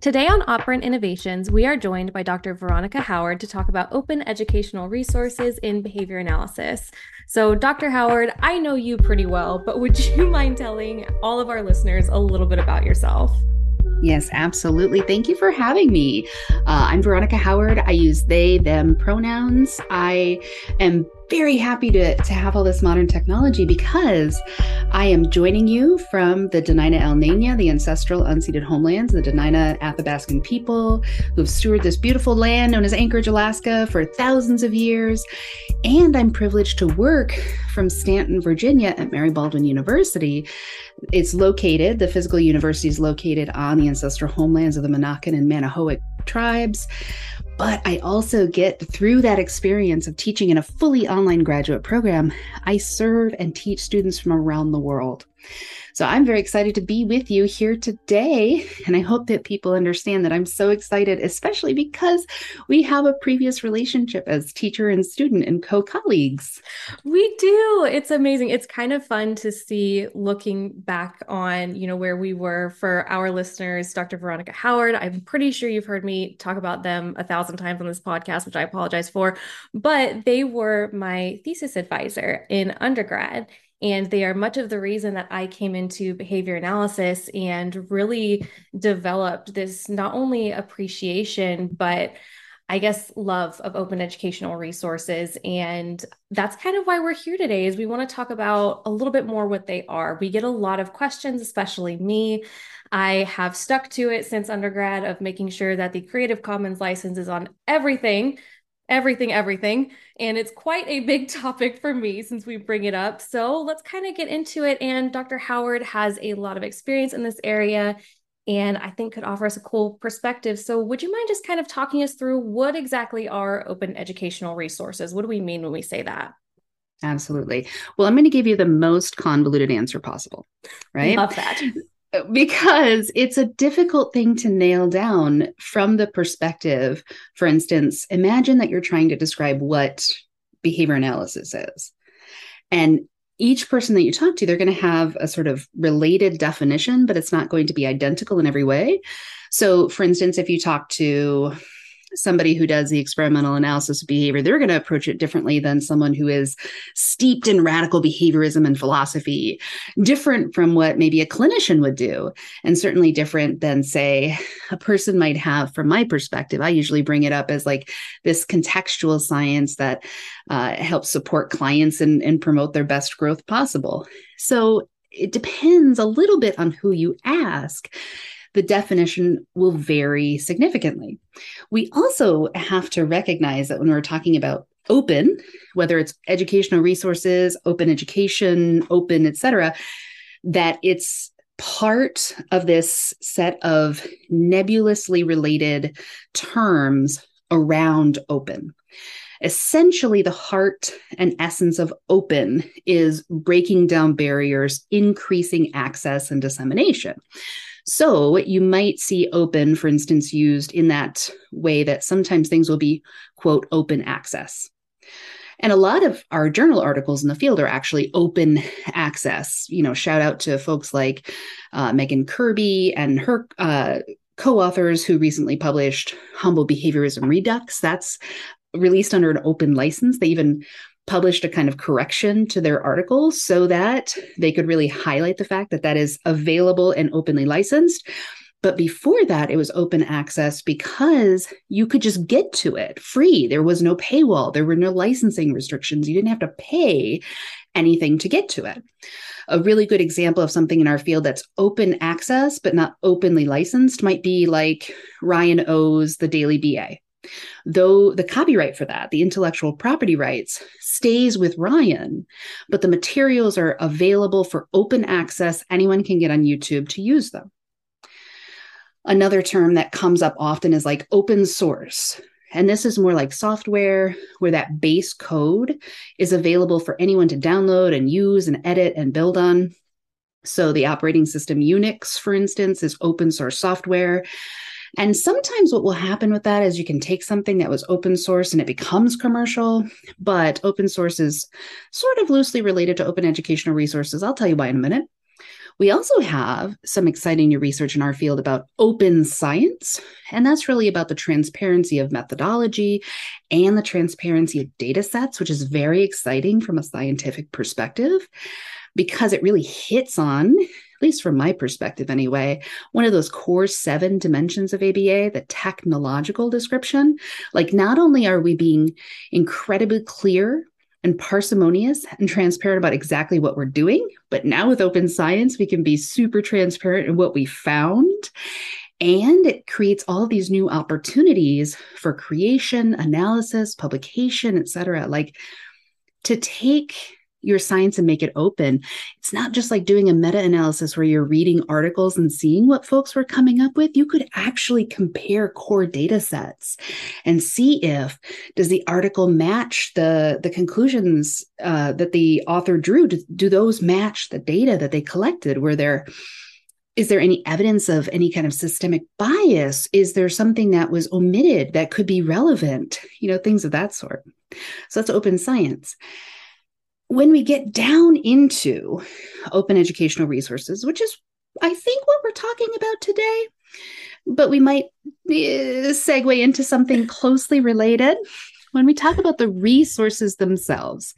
Today on Operant Innovations, we are joined by Dr. Veronica Howard to talk about open educational resources in behavior analysis. So, Dr. Howard, I know you pretty well, but would you mind telling all of our listeners a little bit about yourself? Yes, absolutely. Thank you for having me. Uh, I'm Veronica Howard. I use they, them pronouns. I am very happy to, to have all this modern technology because I am joining you from the Dena'ina El the ancestral unceded homelands, the Dena'ina Athabascan people who've stewarded this beautiful land known as Anchorage, Alaska for thousands of years. And I'm privileged to work from Staunton, Virginia at Mary Baldwin University. It's located, the physical university is located on the ancestral homelands of the Monacan and Manahoac tribes. But I also get through that experience of teaching in a fully online graduate program, I serve and teach students from around the world. So I'm very excited to be with you here today. And I hope that people understand that I'm so excited, especially because we have a previous relationship as teacher and student and co colleagues. We do. It's amazing. It's kind of fun to see looking back on, you know, where we were for our listeners, Dr. Veronica Howard. I'm pretty sure you've heard me talk about them a thousand times on this podcast, which I apologize for, but they were my thesis advisor in undergrad. And they are much of the reason that I came into behavior analysis and really developed this not only appreciation, but I guess love of open educational resources and that's kind of why we're here today is we want to talk about a little bit more what they are. We get a lot of questions especially me. I have stuck to it since undergrad of making sure that the Creative Commons license is on everything everything, everything. And it's quite a big topic for me since we bring it up. So let's kind of get into it. And Dr. Howard has a lot of experience in this area and I think could offer us a cool perspective. So, would you mind just kind of talking us through what exactly are open educational resources? What do we mean when we say that? Absolutely. Well, I'm going to give you the most convoluted answer possible, right? Love that because it's a difficult thing to nail down from the perspective. For instance, imagine that you're trying to describe what behavior analysis is. And each person that you talk to, they're going to have a sort of related definition, but it's not going to be identical in every way. So, for instance, if you talk to somebody who does the experimental analysis of behavior, they're going to approach it differently than someone who is steeped in radical behaviorism and philosophy, different from what maybe a clinician would do, and certainly different than, say, a person might have from my perspective. I usually bring it up as like this contextual science that uh, helps support clients and, and promote their best growth possible. So it depends a little bit on who you ask the definition will vary significantly. We also have to recognize that when we're talking about open, whether it's educational resources, open education, open, etc., that it's part of this set of nebulously related terms around open. Essentially, the heart and essence of open is breaking down barriers, increasing access and dissemination. So you might see open, for instance, used in that way that sometimes things will be, quote, open access. And a lot of our journal articles in the field are actually open access. You know, shout out to folks like uh, Megan Kirby and her uh, co authors who recently published Humble Behaviorism Redux. That's released under an open license. They even published a kind of correction to their article so that they could really highlight the fact that that is available and openly licensed. But before that, it was open access because you could just get to it free. There was no paywall, there were no licensing restrictions. You didn't have to pay anything to get to it. A really good example of something in our field that's open access but not openly licensed might be like Ryan Oh's The Daily BA. Though the copyright for that, the intellectual property rights, stays with Ryan, but the materials are available for open access. Anyone can get on YouTube to use them. Another term that comes up often is like open source. And this is more like software where that base code is available for anyone to download and use and edit and build on. So, the operating system Unix, for instance, is open source software. And sometimes what will happen with that is you can take something that was open source and it becomes commercial, but open source is sort of loosely related to open educational resources. I'll tell you why in a minute. We also have some exciting new research in our field about open science, and that's really about the transparency of methodology and the transparency of data sets, which is very exciting from a scientific perspective because it really hits on, at least from my perspective anyway, one of those core seven dimensions of ABA, the technological description. Like, not only are we being incredibly clear and parsimonious and transparent about exactly what we're doing. But now with open science, we can be super transparent in what we found. And it creates all these new opportunities for creation, analysis, publication, et cetera. Like to take your science and make it open. It's not just like doing a meta analysis where you're reading articles and seeing what folks were coming up with. You could actually compare core data sets and see if does the article match the the conclusions uh, that the author drew. Do, do those match the data that they collected? Were there is there any evidence of any kind of systemic bias is there something that was omitted that could be relevant you know things of that sort so that's open science when we get down into open educational resources, which is, I think, what we're talking about today, but we might uh, segue into something closely related. When we talk about the resources themselves,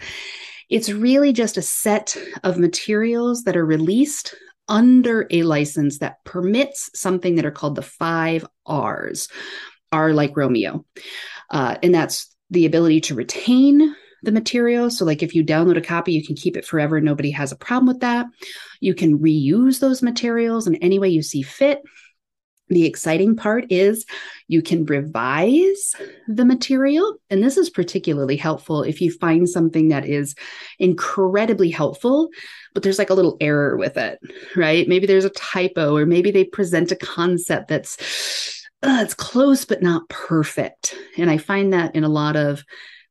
it's really just a set of materials that are released under a license that permits something that are called the five R's, R like Romeo. Uh, and that's the ability to retain, the material. So, like if you download a copy, you can keep it forever. Nobody has a problem with that. You can reuse those materials in any way you see fit. The exciting part is you can revise the material. And this is particularly helpful if you find something that is incredibly helpful, but there's like a little error with it, right? Maybe there's a typo, or maybe they present a concept that's uh, it's close but not perfect. And I find that in a lot of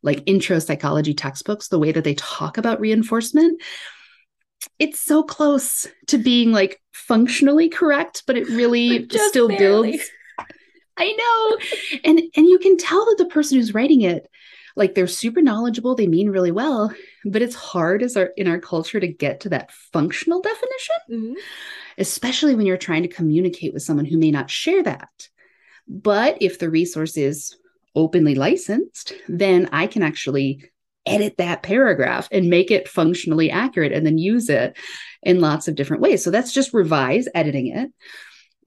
like intro psychology textbooks, the way that they talk about reinforcement, it's so close to being like functionally correct, but it really still barely. builds. I know. and and you can tell that the person who's writing it like they're super knowledgeable, they mean really well, but it's hard as our in our culture to get to that functional definition, mm-hmm. especially when you're trying to communicate with someone who may not share that. But if the resource is openly licensed, then I can actually edit that paragraph and make it functionally accurate and then use it in lots of different ways. So that's just revise, editing it.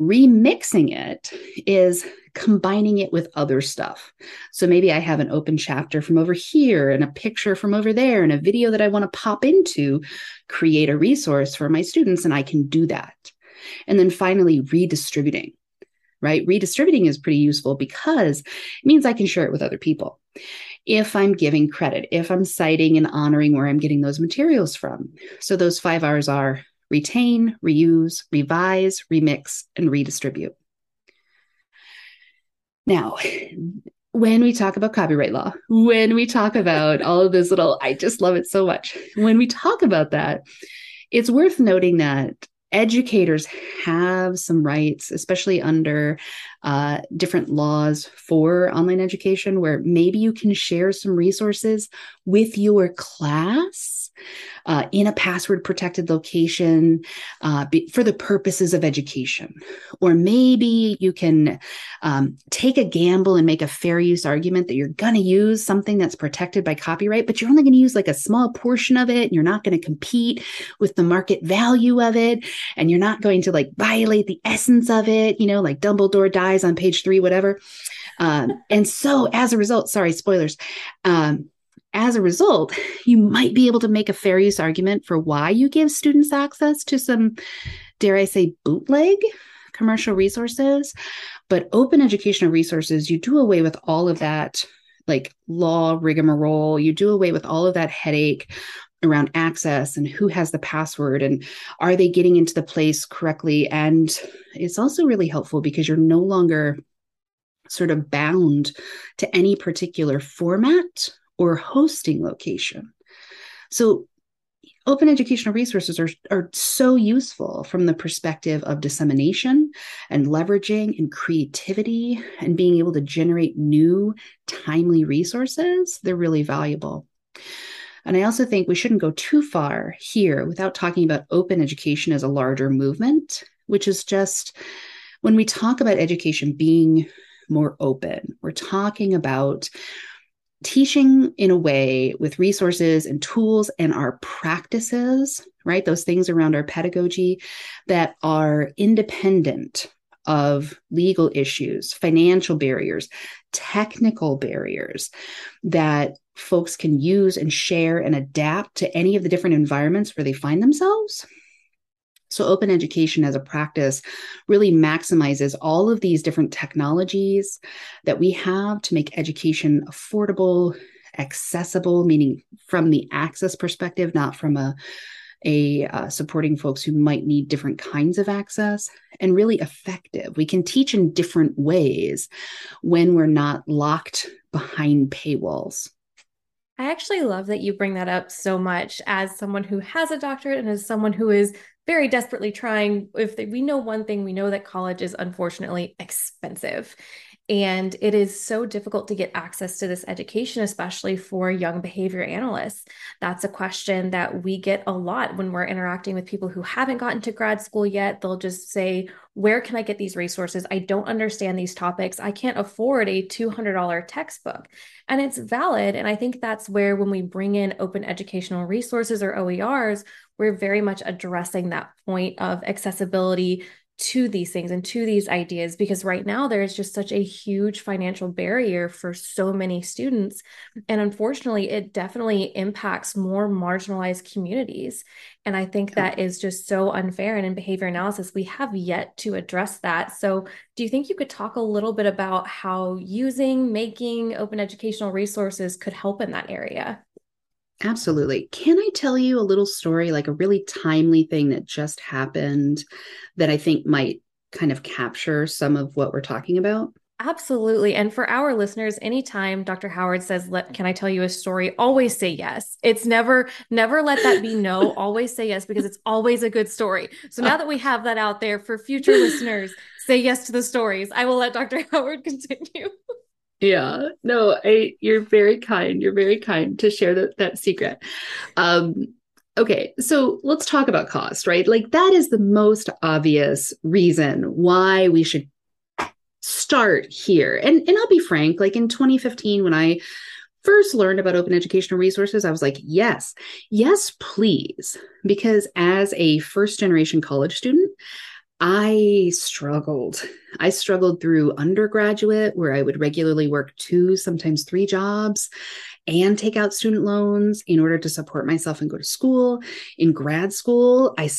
Remixing it is combining it with other stuff. So maybe I have an open chapter from over here and a picture from over there and a video that I want to pop into, create a resource for my students, and I can do that. And then finally, redistributing right? Redistributing is pretty useful because it means I can share it with other people. If I'm giving credit, if I'm citing and honoring where I'm getting those materials from. So those five R's are retain, reuse, revise, remix, and redistribute. Now, when we talk about copyright law, when we talk about all of those little, I just love it so much. When we talk about that, it's worth noting that educators have some rights, especially under uh, different laws for online education, where maybe you can share some resources with your class uh, in a password protected location uh, be, for the purposes of education. Or maybe you can um, take a gamble and make a fair use argument that you're going to use something that's protected by copyright, but you're only going to use like a small portion of it. And you're not going to compete with the market value of it. And you're not going to like violate the essence of it, you know, like Dumbledore dies on page three, whatever. Um, and so as a result, sorry, spoilers. Um, as a result, you might be able to make a fair use argument for why you give students access to some, dare I say, bootleg commercial resources. But open educational resources, you do away with all of that like law rigmarole. You do away with all of that headache around access and who has the password and are they getting into the place correctly. And it's also really helpful because you're no longer sort of bound to any particular format or hosting location. So open educational resources are, are so useful from the perspective of dissemination and leveraging and creativity and being able to generate new timely resources they're really valuable And I also think we shouldn't go too far here without talking about open education as a larger movement, which is just when we talk about education being more open, we're talking about teaching in a way with resources and tools and our practices, right? Those things around our pedagogy that are independent of legal issues, financial barriers, technical barriers that folks can use and share and adapt to any of the different environments where they find themselves. So, open education as a practice really maximizes all of these different technologies that we have to make education affordable, accessible, meaning from the access perspective, not from a a uh, supporting folks who might need different kinds of access and really effective. We can teach in different ways when we're not locked behind paywalls. I actually love that you bring that up so much as someone who has a doctorate and as someone who is very desperately trying. If they, we know one thing, we know that college is unfortunately expensive. And it is so difficult to get access to this education, especially for young behavior analysts. That's a question that we get a lot when we're interacting with people who haven't gotten to grad school yet. They'll just say, Where can I get these resources? I don't understand these topics. I can't afford a $200 textbook. And it's valid. And I think that's where, when we bring in open educational resources or OERs, we're very much addressing that point of accessibility to these things and to these ideas because right now there's just such a huge financial barrier for so many students. And unfortunately it definitely impacts more marginalized communities. And i think that is just so unfair and in behavior analysis. We have yet to address that. So do you think you could talk a little bit about how using making open educational resources could help in that area Absolutely. Can I tell you a little story, like a really timely thing that just happened that I think might kind of capture some of what we're talking about? Absolutely. And for our listeners, anytime Dr. Howard says, let, can I tell you a story? Always say yes. It's never, never let that be no. always say yes because it's always a good story. So now oh. that we have that out there for future listeners, say yes to the stories. I will let Dr. Howard continue. Yeah, no, I you're very kind. You're very kind to share that that secret. Um okay, so let's talk about cost, right? Like that is the most obvious reason why we should start here. And and I'll be frank, like in 2015 when I first learned about open educational resources, I was like, yes, yes, please. Because as a first generation college student, I struggled. I struggled through undergraduate, where I would regularly work two, sometimes three jobs, and take out student loans in order to support myself and go to school. In grad school, I,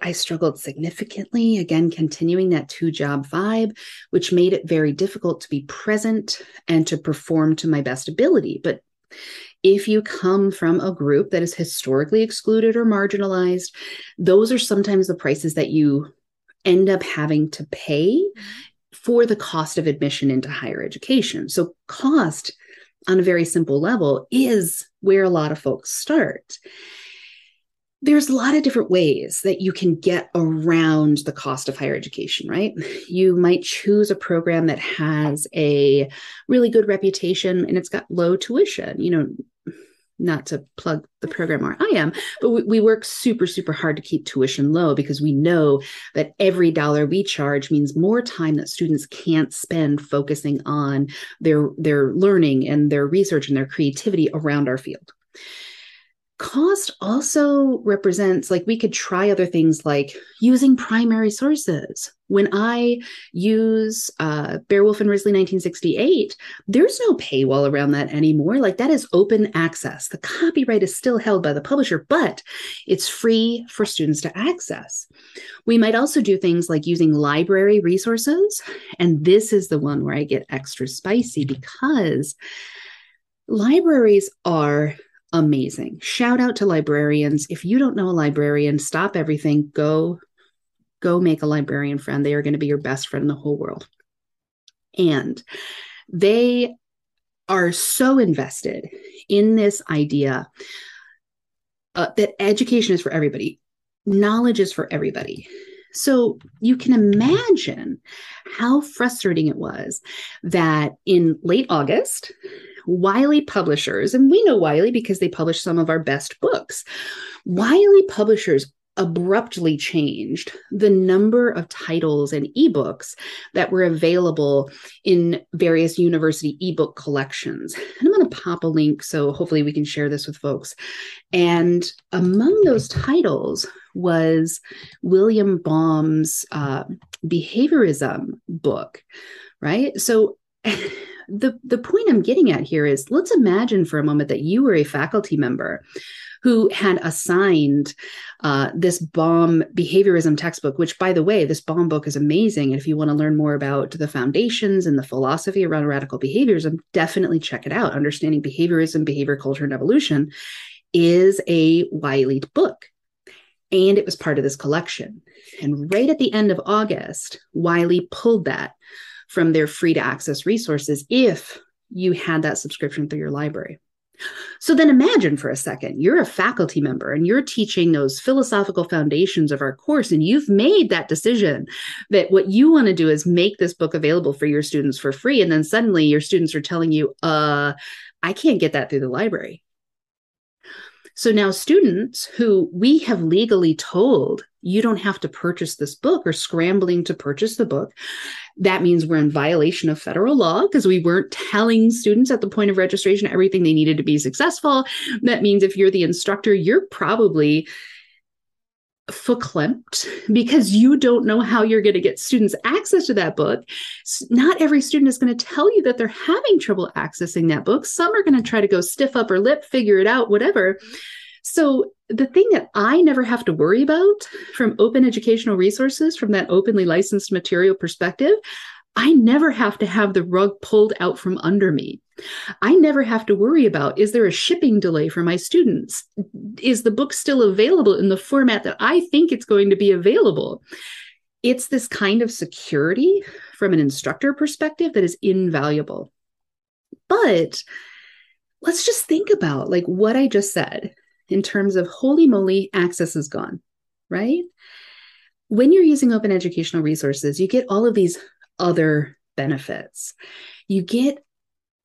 I struggled significantly, again, continuing that two job vibe, which made it very difficult to be present and to perform to my best ability. But if you come from a group that is historically excluded or marginalized, those are sometimes the prices that you end up having to pay for the cost of admission into higher education. So, cost on a very simple level is where a lot of folks start. There's a lot of different ways that you can get around the cost of higher education, right? You might choose a program that has a really good reputation and it's got low tuition. You know, not to plug the program where I am, but we, we, work super, super hard to keep tuition low because we know that every dollar we charge means more time that students can't spend focusing on their their learning and their research and their creativity around our field cost also represents like we could try other things like using primary sources. When i use uh, Baer, Wolf and risley 1968 there's no paywall around that anymore. Like that is open access. The copyright is still held by the publisher but it's free for students to access. We might also do things like using library resources and this is the one where i get extra spicy because libraries are amazing. Shout out to librarians. If you don't know a librarian, stop everything, go go make a librarian friend. They are going to be your best friend in the whole world. And they are so invested in this idea uh, that education is for everybody, knowledge is for everybody. So you can imagine how frustrating it was that in late August, Wiley Publishers, and we know Wiley because they publish some of our best books. Wiley Publishers abruptly changed the number of titles and ebooks that were available in various university ebook collections. And I'm going to pop a link so hopefully we can share this with folks. And among those titles was William Baum's uh, behaviorism book, right? So the the point I'm getting at here is let's imagine for a moment that you were a faculty member who had assigned uh, this Baum behaviorism textbook, which, by the way, this Baum book is amazing. And if you want to learn more about the foundations and the philosophy around radical behaviorism, definitely check it out. Understanding Behaviorism, Behavior, Culture, and Evolution is a Wiley book. And it was part of this collection. And right at the end of August, Wiley pulled that from their free to access resources if you had that subscription through your library. So then imagine for a second, you're a faculty member and you're teaching those philosophical foundations of our course, and you've made that decision that what you want to do is make this book available for your students for free. And then suddenly your students are telling you, uh, I can't get that through the library. So now students who we have legally told you don't have to purchase this book or scrambling to purchase the book. That means we're in violation of federal law because we weren't telling students at the point of registration everything they needed to be successful. That means if you're the instructor, you're probably verklempt because you don't know how you're going to get students access to that book. Not every student is going to tell you that they're having trouble accessing that book. Some are going to try to go stiff upper lip, figure it out, whatever. So, the thing that I never have to worry about from open educational resources, from that openly licensed material perspective, I never have to have the rug pulled out from under me. I never have to worry about is there a shipping delay for my students? Is the book still available in the format that I think it's going to be available? It's this kind of security from an instructor perspective that is invaluable. But let's just think about like what I just said in terms of holy moly, access is gone, right? When you're using open educational resources, you get all of these other benefits. You get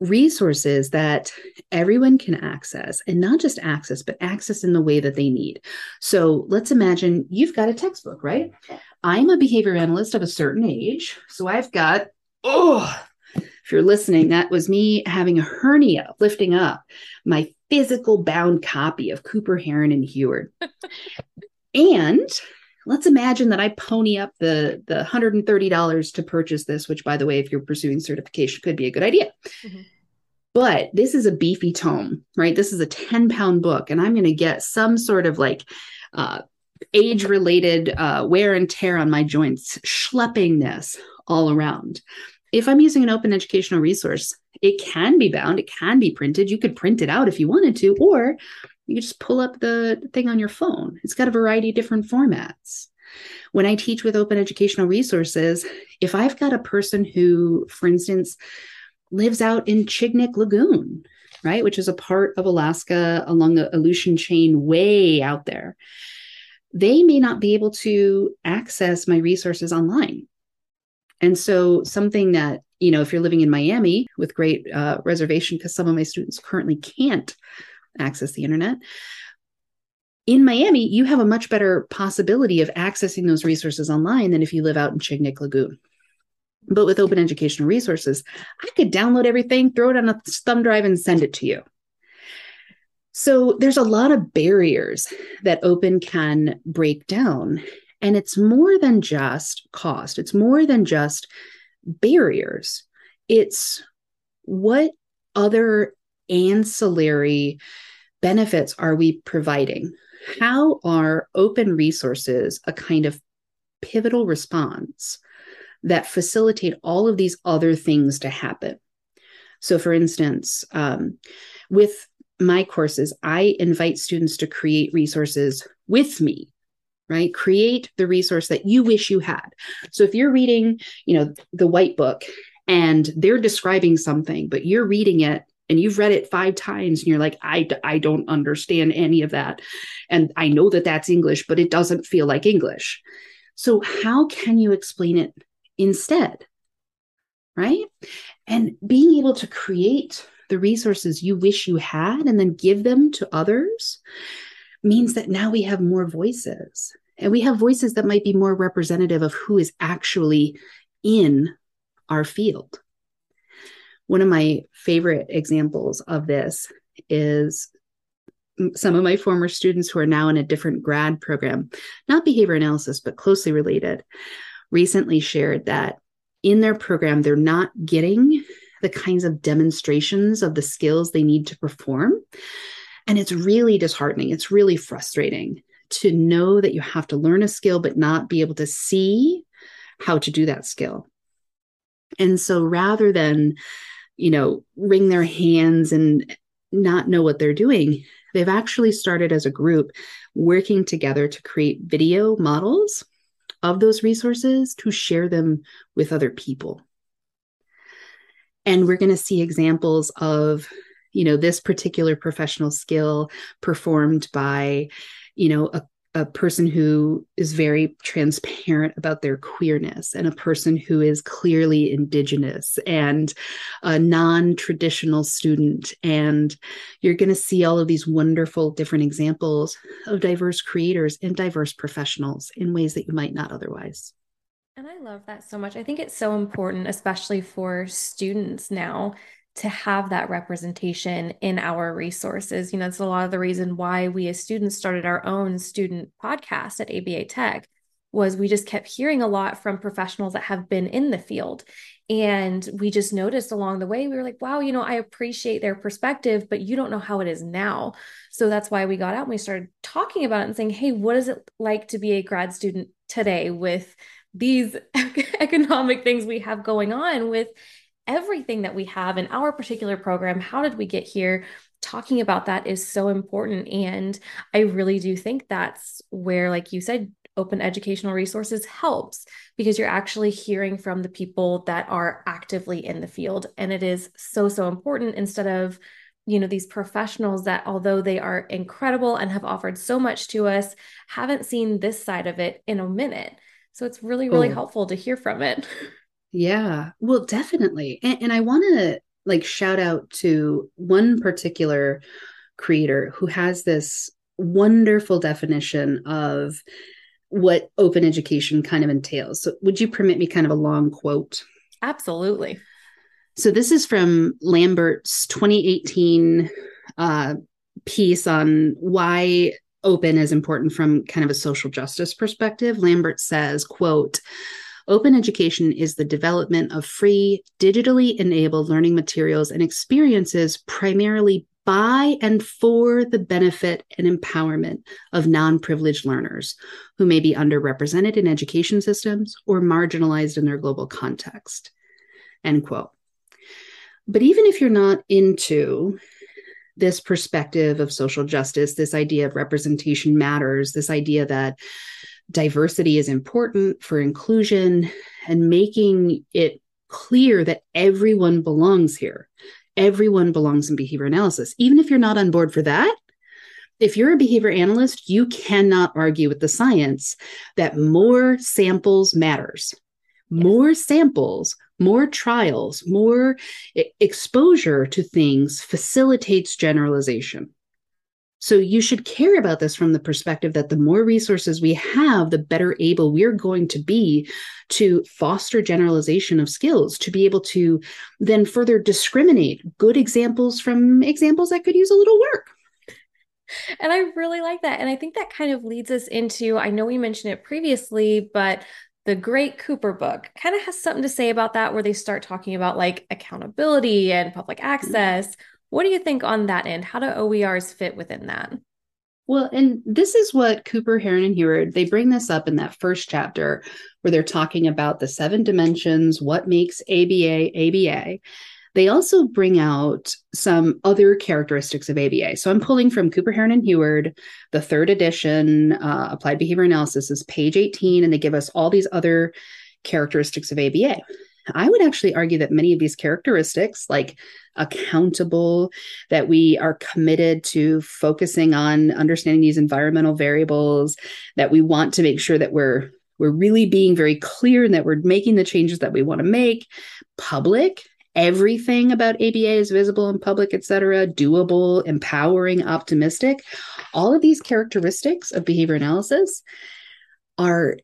resources that everyone can access and not just access but access in the way that they need so let's imagine you've got a textbook right i'm a behavior analyst of a certain age so i've got oh if you're listening that was me having a hernia lifting up my physical bound copy of cooper heron and heward and let's imagine that I pony up the the $130 to purchase this, which by the way, if you're pursuing certification, could be a good idea. Mm-hmm. But this is a beefy tome, right? This is a 10 pound book, and I'm going to get some sort of like uh, age related uh, wear and tear on my joints, schlepping this all around. If I'm using an open educational resource, it can be bound, it can be printed. You could print it out if you wanted to, or you just pull up the thing on your phone. It's got a variety of different formats. When I teach with open educational resources, if I've got a person who, for instance, lives out in Chignik Lagoon, right, which is a part of Alaska along the Aleutian chain way out there, they may not be able to access my resources online. And so, something that, you know, if you're living in Miami with great uh, reservation, because some of my students currently can't access the internet. In Miami, you have a much better possibility of accessing those resources online than if you live out in Chignik Lagoon. But with open educational resources, I could download everything, throw it on a thumb drive, and send it to you. So there's a lot of barriers that open can break down. And it's more than just cost, it's more than just barriers. It's what other ancillary benefits are we providing? How are open resources a kind of pivotal response that facilitate all of these other things to happen? So, for instance, um, with my courses, I invite students to create resources with me right? Create the resource that you wish you had. So if you're reading you know the white book and they're describing something but you're reading it and you've read it five times and you're like I, I don't understand any of that. And i know that that's english but it doesn't feel like english. So how can you explain it instead right and being able to create the resources you wish you had and then give them to others means that now we have more voices. And we have voices that might be more representative of who is actually in our field. One of my favorite examples of this is some of my former students who are now in a different grad program, not behavior analysis, but closely related, recently shared that in their program, they're not getting the kinds of demonstrations of the skills they need to perform. And it's really disheartening. It's really frustrating to know that you have to learn a skill, but not be able to see how to do that skill. And so rather than, you know, wring their hands and not know what they're doing, they've actually started as a group working together to create video models of those resources to share them with other people. And we're going to see examples of, you know, this particular professional skill performed by, you know, a a person who is very transparent about their queerness and a person who is clearly indigenous and a non-traditional student. And you're going to see all of these wonderful different examples of diverse creators and diverse professionals in ways that you might not otherwise. And i love that so much. I think it's so important especially for students now to have that representation in our resources. You know, it's a lot of the reason why we as students started our own student podcast at ABA Tech was we just kept hearing a lot from professionals that have been in the field. And we just noticed along the way, we were like, wow, you know, I appreciate their perspective, but you don't know how it is now. So that's why we got out and we started talking about it and saying, hey, what is it like to be a grad student today with these economic things we have going on with everything that we have in our particular program. How did we get here? Talking about that is so important. And I really do think that's where, like you said, open educational resources helps because you're actually hearing from the people that are actively in the field. And it is so, so important instead of you know these professionals that although they are incredible and have offered so much to us haven't seen this side of it in a minute so it's really really oh. helpful to hear from it Yeah, well, definitely. And, and I want to like shout out to one particular creator who has this wonderful definition of what open education kind of entails. So, would you permit me kind of a long quote? Absolutely. So, this is from Lambert's 2018 uh, piece on why open is important from kind of a social justice perspective. Lambert says, quote, Open education is the development of free, digitally enabled learning materials and experiences primarily by and for the benefit and empowerment of non privileged learners who may be underrepresented in education systems or marginalized in their global context. End quote. But even if you're not into this perspective of social justice, this idea of representation matters, this idea that diversity is important for inclusion and making it clear that everyone belongs here. Everyone belongs in behavior analysis. Even if you're not on board for that, if you're a behavior analyst, you cannot argue with the science that more samples matters. More samples, more trials, more exposure to things facilitates generalization. So you should care about this from the perspective that the more resources we have, the better able we're going to be to foster generalization of skills, to be able to then further discriminate good examples from examples that could use a little work. And I really like that. And I think that kind of leads us into I know we mentioned it previously, but the Great Cooper book kind of has something to say about that, where they start talking about like accountability and public mm-hmm. access. Mm-hmm what do you think on that end? How do OERs fit within that? Well, and this is what Cooper, Heron, and Heward, they bring this up in that first chapter where they're talking about the seven dimensions, what makes ABA ABA. They also bring out some other characteristics of ABA. So I'm pulling from Cooper, Heron, and Heward, the third edition, uh, Applied Behavior Analysis is page 18, and they give us all these other characteristics of ABA. I would actually argue that many of these characteristics, like accountable, that we are committed to focusing on understanding these environmental variables, that we want to make sure that we're we're really being very clear and that we're making the changes that we want to make, public everything about ABA is visible in public, etc., doable, empowering, optimistic. All of these characteristics of behavior analysis are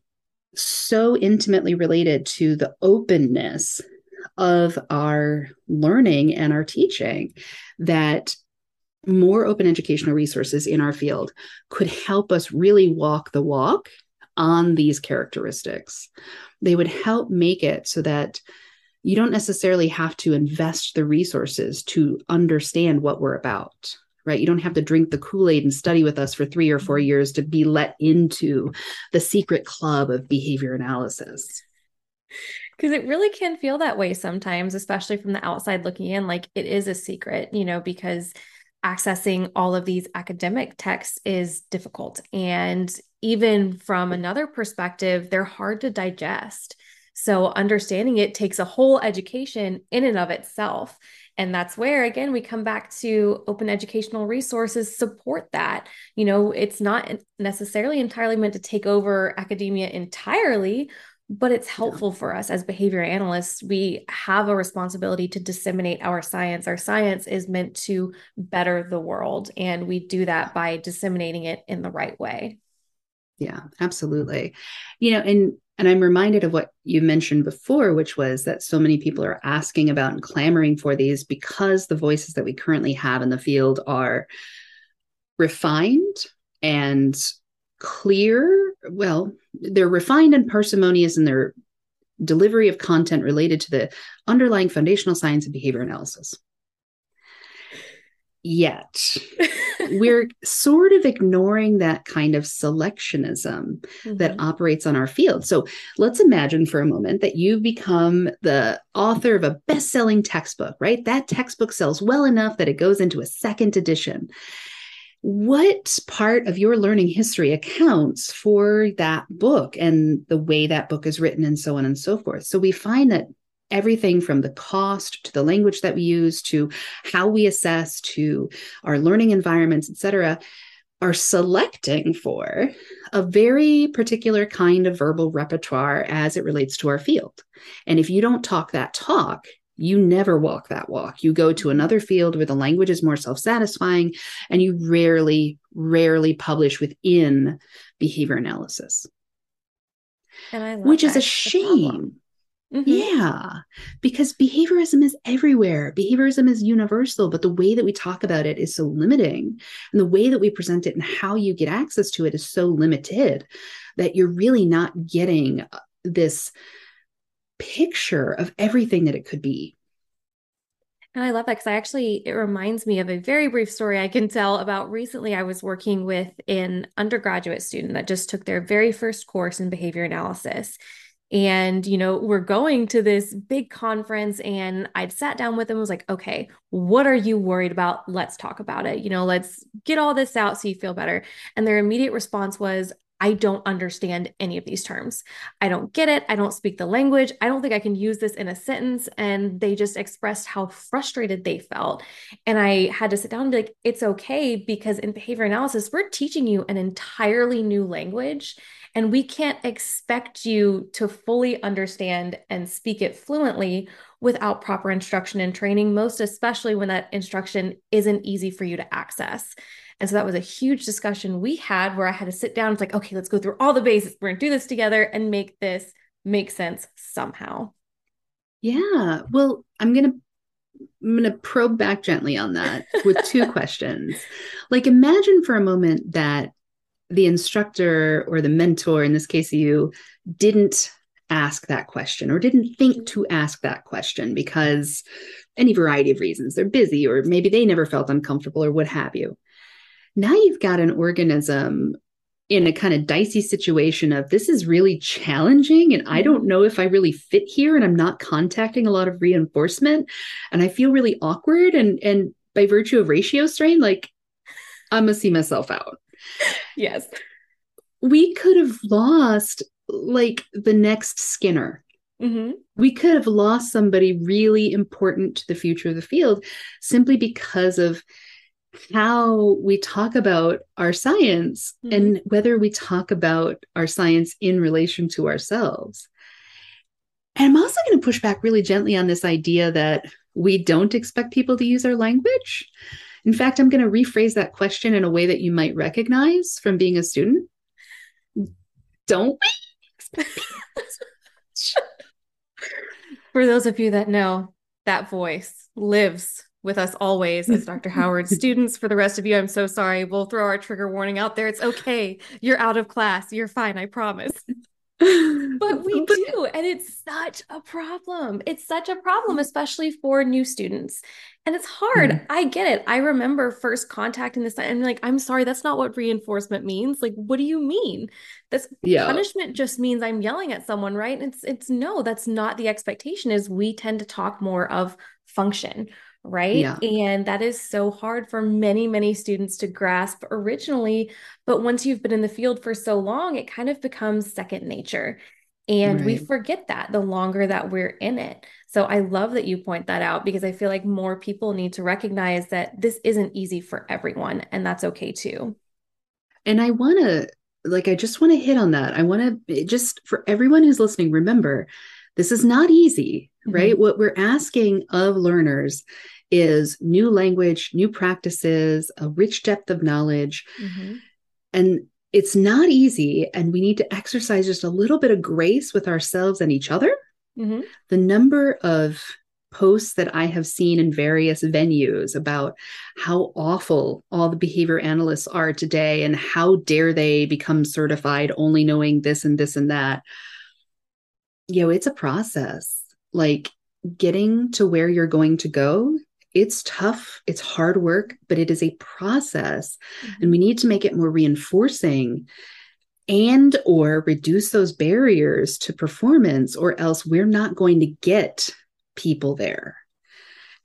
so intimately related to the openness of our learning and our teaching that more open educational resources in our field could help us really walk the walk on these characteristics. They would help make it so that you don't necessarily have to invest the resources to understand what we're about right? You don't have to drink the kool-aid and study with us for 3 or 4 mm-hmm. years to be let into the secret club of behavior analysis. Because it really can feel that way sometimes especially from the outside looking in like it is a secret you know because accessing all of these academic texts is difficult. And even from another perspective they're hard to digest so understanding it takes a whole education in and of itself and that's where again we come back to open educational resources support that you know it's not necessarily entirely meant to take over academia entirely but it's helpful yeah. for us as behavior analysts. We have a responsibility to disseminate our science. Our science is meant to better the world, and we do that by disseminating it in the right way. Yeah, absolutely. You know, and and I'm reminded of what you mentioned before, which was that so many people are asking about and clamoring for these because the voices that we currently have in the field are refined and clear. Well, they're refined and parsimonious in their delivery of content related to the underlying foundational science of behavior analysis. Yet, we're sort of ignoring that kind of selectionism mm-hmm. that operates on our field. So, let's imagine for a moment that you've become the author of a best selling textbook, right? That textbook sells well enough that it goes into a second edition what part of your learning history accounts for that book and the way that book is written and so on and so forth so we find that everything from the cost to the language that we use to how we assess to our learning environments etc are selecting for a very particular kind of verbal repertoire as it relates to our field and if you don't talk that talk you never walk that walk. You go to another field where the language is more self satisfying, and you rarely, rarely publish within behavior analysis. which is a shame. Mm-hmm. Yeah, because behaviorism is everywhere. Behaviorism is universal, but the way that we talk about it is so limiting. And the way that we present it and how you get access to it is so limited that you're really not getting uh, this picture of everything that it could be. And I love that because I actually, it reminds me of a very brief story I can tell about recently. I was working with an undergraduate student that just took their very first course in behavior analysis. And, you know, we're going to this big conference, and I'd sat down with them was like, okay, what are you worried about? Let's talk about it. You know, let's get all this out so you feel better. And their immediate response was, I don't understand any of these terms. I don't get it. I don't speak the language. I don't think I can use this in a sentence. And they just expressed how frustrated they felt. And I had to sit down and be like, it's okay because in behavior analysis, we're teaching you an entirely new language. And we can't expect you to fully understand and speak it fluently without proper instruction and training, most especially when that instruction isn't easy for you to access. And so that was a huge discussion we had where I had to sit down. It's like, okay, let's go through all the basics. We're going to do this together and make this make sense somehow. Yeah. Well, I'm going to I'm going to probe back gently on that with two questions. Like imagine for a moment that the instructor or the mentor in this case you didn't ask that question or didn't think mm-hmm. to ask that question because any variety of reasons they're busy or maybe they never felt uncomfortable or what have you now you've got an organism in a kind of dicey situation of this is really challenging and I don't know if I really fit here and I'm not contacting a lot of reinforcement and I feel really awkward and and by virtue of ratio strain like I'm gonna see myself out. Yes. We could have lost like the next Skinner. Mm-hmm. We could have lost somebody really important to the future of the field simply because of how we talk about our science mm-hmm. and whether we talk about our science in relation to ourselves. And I'm also going to push back really gently on this idea that we don't expect people to use our language. In fact, I'm going to rephrase that question in a way that you might recognize from being a student. Don't we? For those of you that know, that voice lives with us always as Dr. Howard students. For the rest of you, I'm so sorry. We'll throw our trigger warning out there. It's okay. You're out of class. You're fine. I promise. but we do. And it's such a problem. It's such a problem, especially for new students. And it's hard. Mm. I get it. I remember first contacting this and like, I'm sorry, that's not what reinforcement means. Like, what do you mean? This yeah. punishment just means I'm yelling at someone, right? And it's it's no, that's not the expectation, is we tend to talk more of function right? Yeah. And that is so hard for many, many students to grasp originally. But once you've been in the field for so long, it kind of becomes second nature. And right. we forget that the longer that we're in it. So I love that you point that out because I feel like more people need to recognize that this isn't easy for everyone, and that's okay too. And I want to, like, I just want to hit on that. I want to just for everyone who's listening, remember this is not easy. Right? What we're asking of learners is new language, new practices, a rich depth of knowledge. Mm-hmm. And it's not easy. And we need to exercise just a little bit of grace with ourselves and each other. Mm-hmm. The number of posts that I have seen in various venues about how awful all the behavior analysts are today and how dare they become certified only knowing this and this and that you know, it's a process. Like getting to where you're going to go, it's tough, it's hard work, but it is a process. Mm-hmm. And we need to make it more reinforcing and or reduce those barriers to performance or else we're not going to get people there.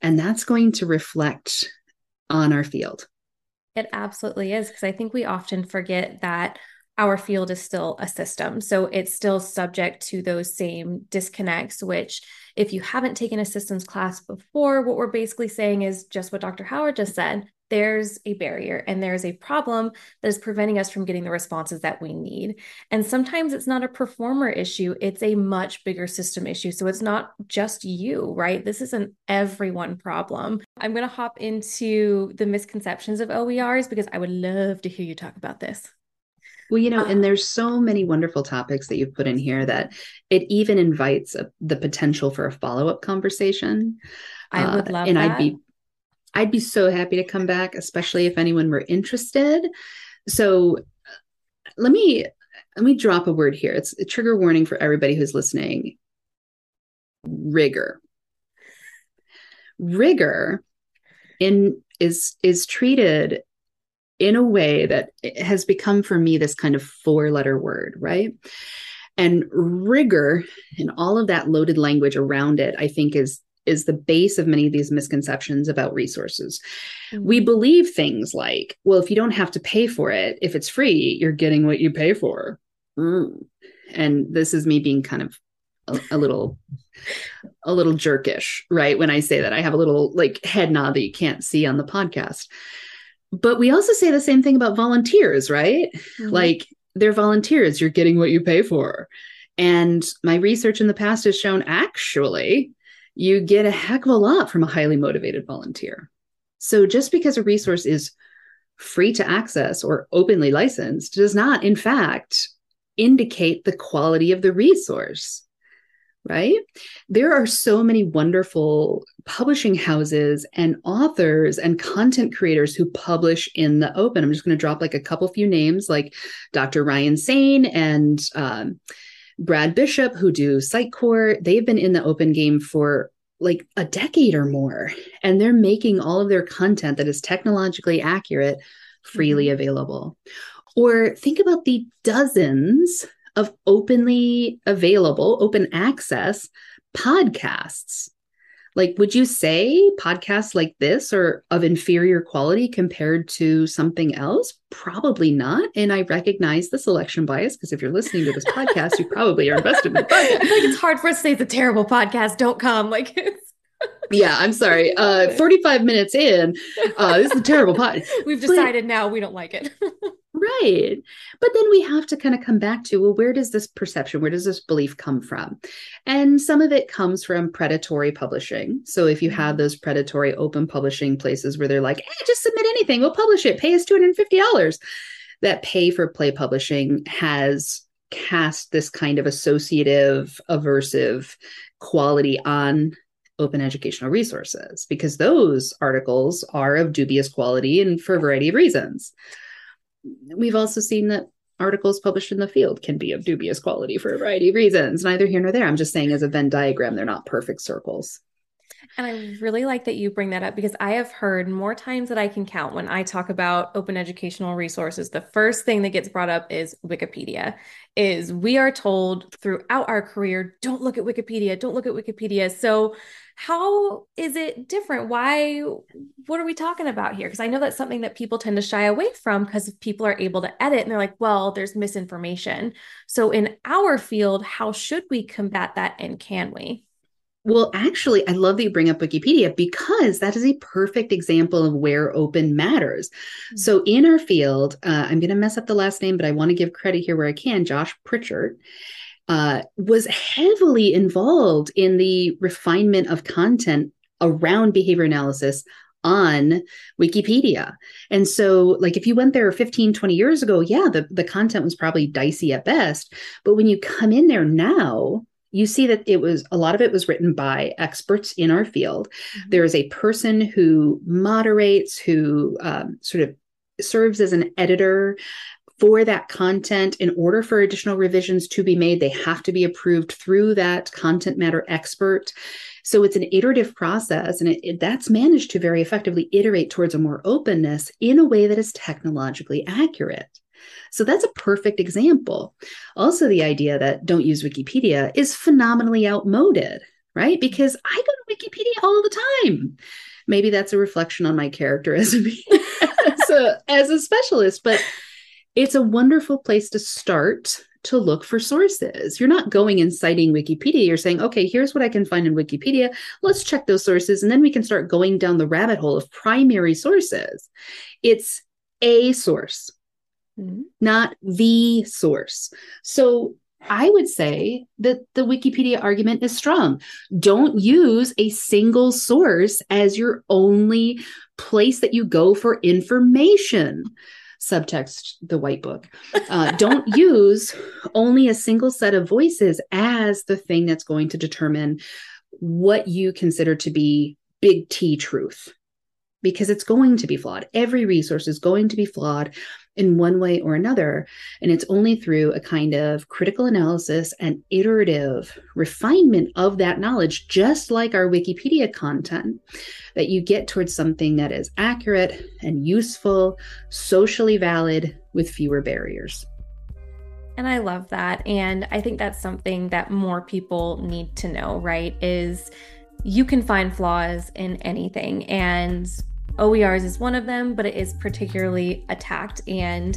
And that's going to reflect on our field. It absolutely is because I think we often forget that our field is still a system. So it's still subject to those same disconnects, which, if you haven't taken a systems class before, what we're basically saying is just what Dr. Howard just said there's a barrier and there's a problem that is preventing us from getting the responses that we need. And sometimes it's not a performer issue, it's a much bigger system issue. So it's not just you, right? This is an everyone problem. I'm going to hop into the misconceptions of OERs because I would love to hear you talk about this. Well, you know, and there's so many wonderful topics that you've put in here that it even invites a, the potential for a follow up conversation. I would uh, love and that. I'd be I'd be so happy to come back, especially if anyone were interested. So let me let me drop a word here. It's a trigger warning for everybody who's listening. Rigor. Rigor in is is treated in a way that has become for me this kind of four letter word, right? And rigor and all of that loaded language around it, I think is is the base of many of these misconceptions about resources. Mm-hmm. We believe things like, well, if you don't have to pay for it, if it's free, you're getting what you pay for. Mm. And this is me being kind of a, a, little a little jerkish, right? When I say that, I have a little like head nod that you can't see on the podcast but we also say the same thing about volunteers, right? Mm-hmm. Like they're volunteers, you're getting what you pay for. And my research in the past has shown actually you get a heck of a lot from a highly motivated volunteer. So just because a resource is free to access or openly licensed does not, in fact, indicate the quality of the resource right? There are so many wonderful publishing houses and authors and content creators who publish in the open. I'm just going to drop like a couple few names like Dr. Ryan Sain and um, Brad Bishop, who do Sitecore. They've been in the open game for like a decade or more, and they're making all of their content that is technologically accurate freely mm-hmm. available. Or think about the dozens of openly available, open access podcasts. Like, would you say podcasts like this are of inferior quality compared to something else? Probably not. And I recognize the selection bias because if you're listening to this podcast, you probably are invested in it. I feel like it's hard for us to say it's a terrible podcast. Don't come. Like yeah, I'm sorry. Uh 45 minutes in, uh this is a terrible podcast. We've decided but, now we don't like it. Right. But then we have to kind of come back to well, where does this perception, where does this belief come from? And some of it comes from predatory publishing. So if you have mm-hmm. those predatory open publishing places where they're like, eh, just submit anything, we'll publish it, pay us $250. That pay for play publishing has cast this kind of associative, aversive quality on open educational resources because those articles are of dubious quality and for a variety of reasons. We've also seen that articles published in the field can be of dubious quality for a variety of reasons. Neither here nor there. I'm just saying, as a Venn diagram, they're not perfect circles. And I really like that you bring that up because I have heard more times that I can count when I talk about open educational resources. The first thing that gets brought up is Wikipedia. Is we are told throughout our career, don't look at Wikipedia, don't look at Wikipedia. So how is it different? Why what are we talking about here? Because I know that's something that people tend to shy away from because people are able to edit and they're like, well, there's misinformation. So in our field, how should we combat that and can we? Well, actually, I love that you bring up Wikipedia because that is a perfect example of where open matters. Mm-hmm. So, in our field, uh, I'm going to mess up the last name, but I want to give credit here where I can. Josh Pritchard uh, was heavily involved in the refinement of content around behavior analysis on Wikipedia. And so, like, if you went there 15, 20 years ago, yeah, the, the content was probably dicey at best. But when you come in there now, you see that it was a lot of it was written by experts in our field. Mm-hmm. There is a person who moderates, who um, sort of serves as an editor for that content. In order for additional revisions to be made, they have to be approved through that content matter expert. So it's an iterative process, and it, it, that's managed to very effectively iterate towards a more openness in a way that is technologically accurate. So that's a perfect example. Also, the idea that don't use Wikipedia is phenomenally outmoded, right? Because I go to Wikipedia all the time. Maybe that's a reflection on my character as a, as a, as a specialist, but it's a wonderful place to start to look for sources. You're not going and citing Wikipedia. You're saying, okay, here's what I can find in Wikipedia. Let's check those sources. And then we can start going down the rabbit hole of primary sources. It's a source mm-hmm. not the source. So I would say that the Wikipedia argument is strong. Don't use a single source as your only place that you go for information. Subtext the white book. Uh, don't use only a single set of voices as the thing that's going to determine what you consider to be big T truth because it's going to be flawed. Every resource is going to be flawed in one way or another. And it's only through a kind of critical analysis and iterative refinement of that knowledge, just like our Wikipedia content, that you get towards something that is accurate and useful, socially valid, with fewer barriers. And I love that. And I think that's something that more people need to know, right? Is you can find flaws in anything. And OERs is one of them, but it is particularly attacked. And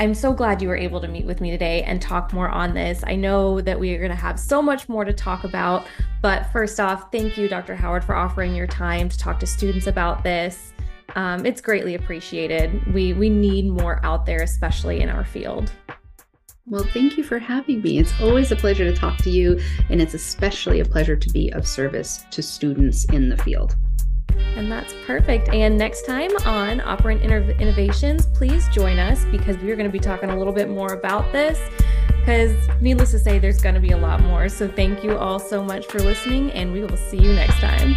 I'm so glad you were able to meet with me today and talk more on this. I know that we are going to have so much more to talk about, but first off, thank you, Dr. Howard, for offering your time to talk to students about this. Um, it's greatly appreciated. We we need more out there, especially in our field. Well, thank you for having me. It's always a pleasure to talk to you, and it's especially a pleasure to be of service to students in the field. And that's perfect. And next time on Operant Innovations, please join us because we're going to be talking a little bit more about this. Because needless to say, there's going to be a lot more. So thank you all so much for listening, and we will see you next time.